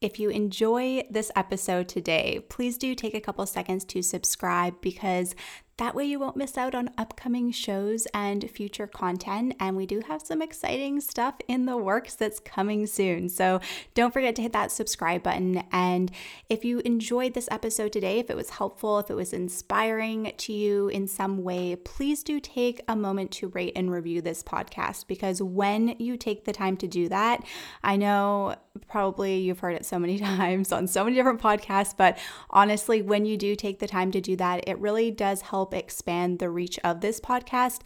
If you enjoy this episode today, please do take a couple seconds to subscribe because that way, you won't miss out on upcoming shows and future content. And we do have some exciting stuff in the works that's coming soon. So don't forget to hit that subscribe button. And if you enjoyed this episode today, if it was helpful, if it was inspiring to you in some way, please do take a moment to rate and review this podcast because when you take the time to do that, I know probably you've heard it so many times on so many different podcasts, but honestly, when you do take the time to do that, it really does help expand the reach of this podcast.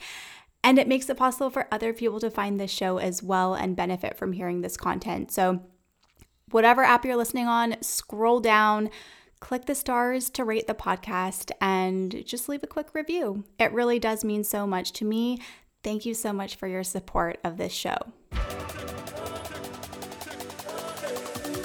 And it makes it possible for other people to find this show as well and benefit from hearing this content. So, whatever app you're listening on, scroll down, click the stars to rate the podcast, and just leave a quick review. It really does mean so much to me. Thank you so much for your support of this show.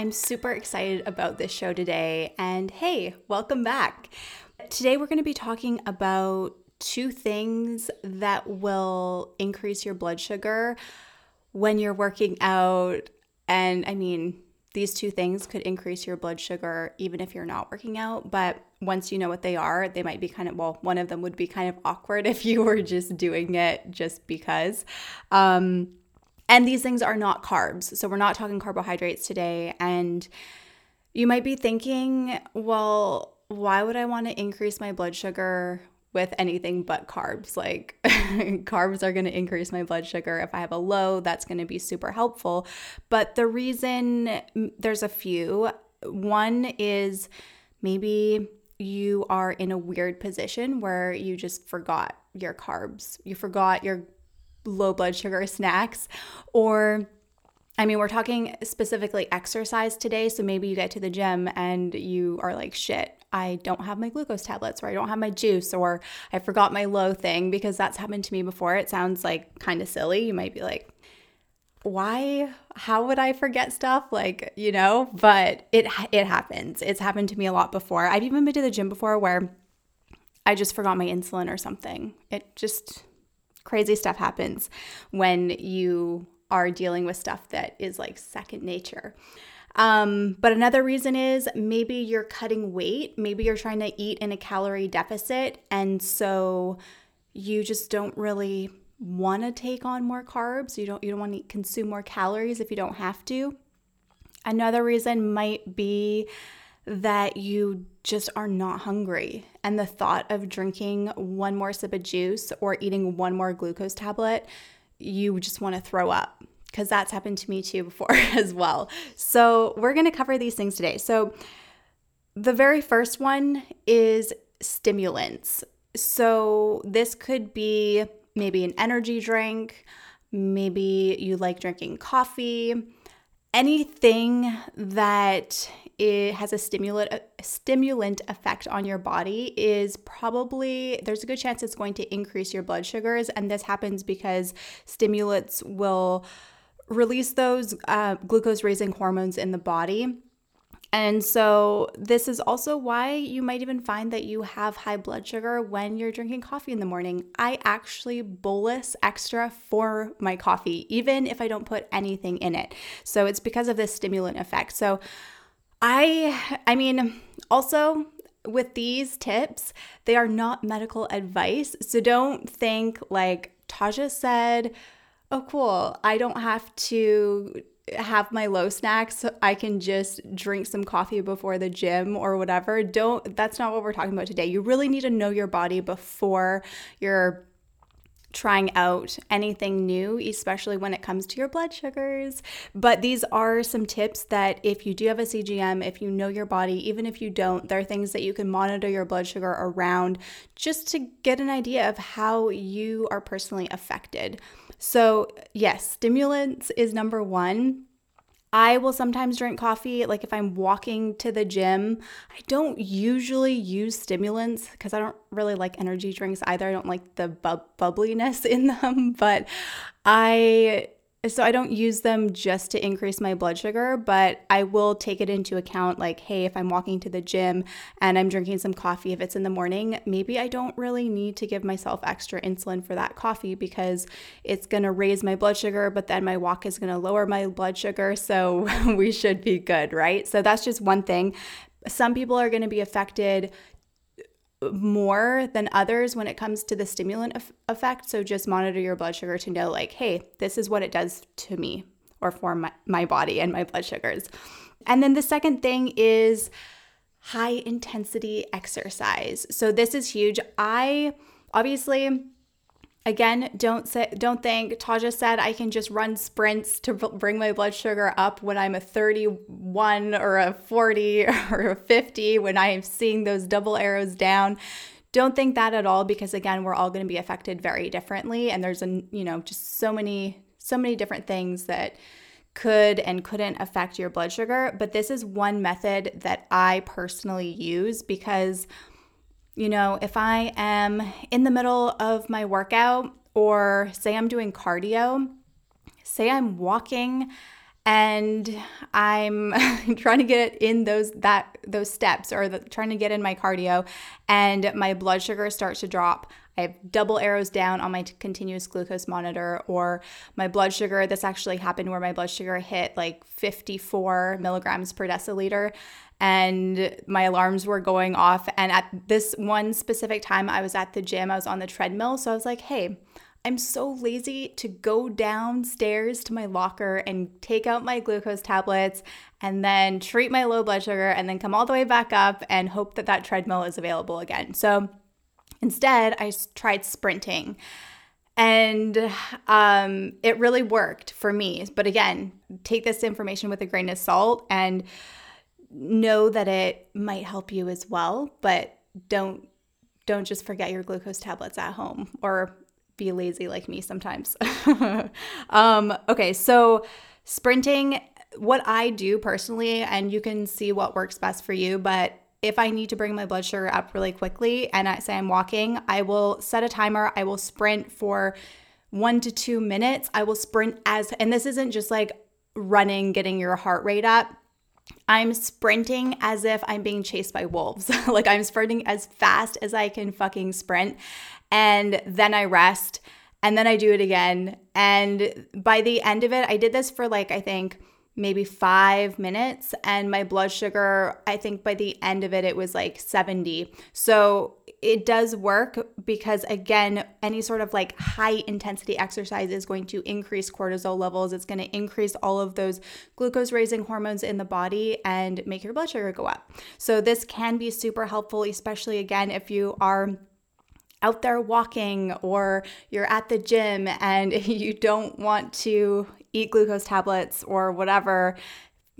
I'm super excited about this show today. And hey, welcome back. Today, we're going to be talking about two things that will increase your blood sugar when you're working out. And I mean, these two things could increase your blood sugar even if you're not working out. But once you know what they are, they might be kind of, well, one of them would be kind of awkward if you were just doing it just because. Um, and these things are not carbs. So we're not talking carbohydrates today. And you might be thinking, well, why would I want to increase my blood sugar with anything but carbs? Like, carbs are going to increase my blood sugar. If I have a low, that's going to be super helpful. But the reason mm, there's a few one is maybe you are in a weird position where you just forgot your carbs. You forgot your low blood sugar snacks or I mean, we're talking specifically exercise today. So maybe you get to the gym and you are like, shit, I don't have my glucose tablets or I don't have my juice or I forgot my low thing because that's happened to me before. It sounds like kind of silly. You might be like, why how would i forget stuff like you know but it it happens it's happened to me a lot before i've even been to the gym before where i just forgot my insulin or something it just crazy stuff happens when you are dealing with stuff that is like second nature. Um, but another reason is maybe you're cutting weight, maybe you're trying to eat in a calorie deficit, and so you just don't really want to take on more carbs. You don't you don't want to consume more calories if you don't have to. Another reason might be that you just are not hungry. And the thought of drinking one more sip of juice or eating one more glucose tablet, you just want to throw up because that's happened to me too before as well. So, we're going to cover these things today. So, the very first one is stimulants. So, this could be maybe an energy drink, maybe you like drinking coffee, anything that it has a stimulant stimulant effect on your body is probably there's a good chance it's going to increase your blood sugars. And this happens because stimulants will release those uh, glucose raising hormones in the body and so, this is also why you might even find that you have high blood sugar when you're drinking coffee in the morning. I actually bolus extra for my coffee, even if I don't put anything in it. So, it's because of this stimulant effect. So, I I mean, also with these tips, they are not medical advice. So don't think like Taja said, "Oh cool, I don't have to have my low snacks. I can just drink some coffee before the gym or whatever." Don't that's not what we're talking about today. You really need to know your body before you're trying out anything new, especially when it comes to your blood sugars. But these are some tips that if you do have a CGM, if you know your body, even if you don't, there are things that you can monitor your blood sugar around just to get an idea of how you are personally affected. So, yes, stimulants is number one. I will sometimes drink coffee, like if I'm walking to the gym. I don't usually use stimulants because I don't really like energy drinks either. I don't like the bubbliness in them, but I so I don't use them just to increase my blood sugar, but I will take it into account like, hey, if I'm walking to the gym and I'm drinking some coffee, if it's in the morning, maybe I don't really need to give myself extra insulin for that coffee because it's going to raise my blood sugar, but then my walk is going to lower my blood sugar. So we should be good, right? So that's just one thing. Some people are going to be affected more than others when it comes to the stimulant effect. So just monitor your blood sugar to know, like, hey, this is what it does to me or for my, my body and my blood sugars. And then the second thing is high intensity exercise. So this is huge. I obviously Again, don't say, don't think Taja said I can just run sprints to bring my blood sugar up when I'm a 31 or a 40 or a 50 when I am seeing those double arrows down. Don't think that at all because again, we're all going to be affected very differently and there's a you know just so many so many different things that could and couldn't affect your blood sugar, but this is one method that I personally use because you know, if I am in the middle of my workout or say I'm doing cardio, say I'm walking and I'm trying to get in those that those steps or the, trying to get in my cardio and my blood sugar starts to drop. I have double arrows down on my continuous glucose monitor or my blood sugar this actually happened where my blood sugar hit like 54 milligrams per deciliter and my alarms were going off. And at this one specific time, I was at the gym, I was on the treadmill. So I was like, hey, I'm so lazy to go downstairs to my locker and take out my glucose tablets and then treat my low blood sugar and then come all the way back up and hope that that treadmill is available again. So instead, I tried sprinting. And um, it really worked for me. But again, take this information with a grain of salt and know that it might help you as well, but don't don't just forget your glucose tablets at home or be lazy like me sometimes. um, okay, so sprinting, what I do personally, and you can see what works best for you, but if I need to bring my blood sugar up really quickly and I say I'm walking, I will set a timer. I will sprint for one to two minutes. I will sprint as, and this isn't just like running, getting your heart rate up. I'm sprinting as if I'm being chased by wolves. like I'm sprinting as fast as I can fucking sprint. And then I rest and then I do it again. And by the end of it, I did this for like, I think maybe five minutes. And my blood sugar, I think by the end of it, it was like 70. So it does work because, again, any sort of like high intensity exercise is going to increase cortisol levels. It's going to increase all of those glucose raising hormones in the body and make your blood sugar go up. So, this can be super helpful, especially again, if you are out there walking or you're at the gym and you don't want to eat glucose tablets or whatever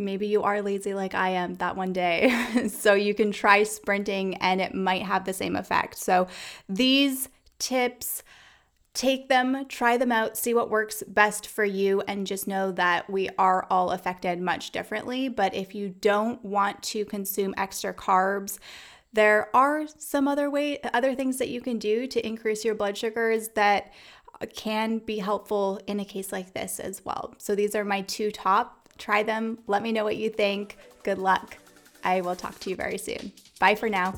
maybe you are lazy like I am that one day. so you can try sprinting and it might have the same effect. So these tips, take them, try them out, see what works best for you, and just know that we are all affected much differently. But if you don't want to consume extra carbs, there are some other way other things that you can do to increase your blood sugars that can be helpful in a case like this as well. So these are my two top Try them. Let me know what you think. Good luck. I will talk to you very soon. Bye for now.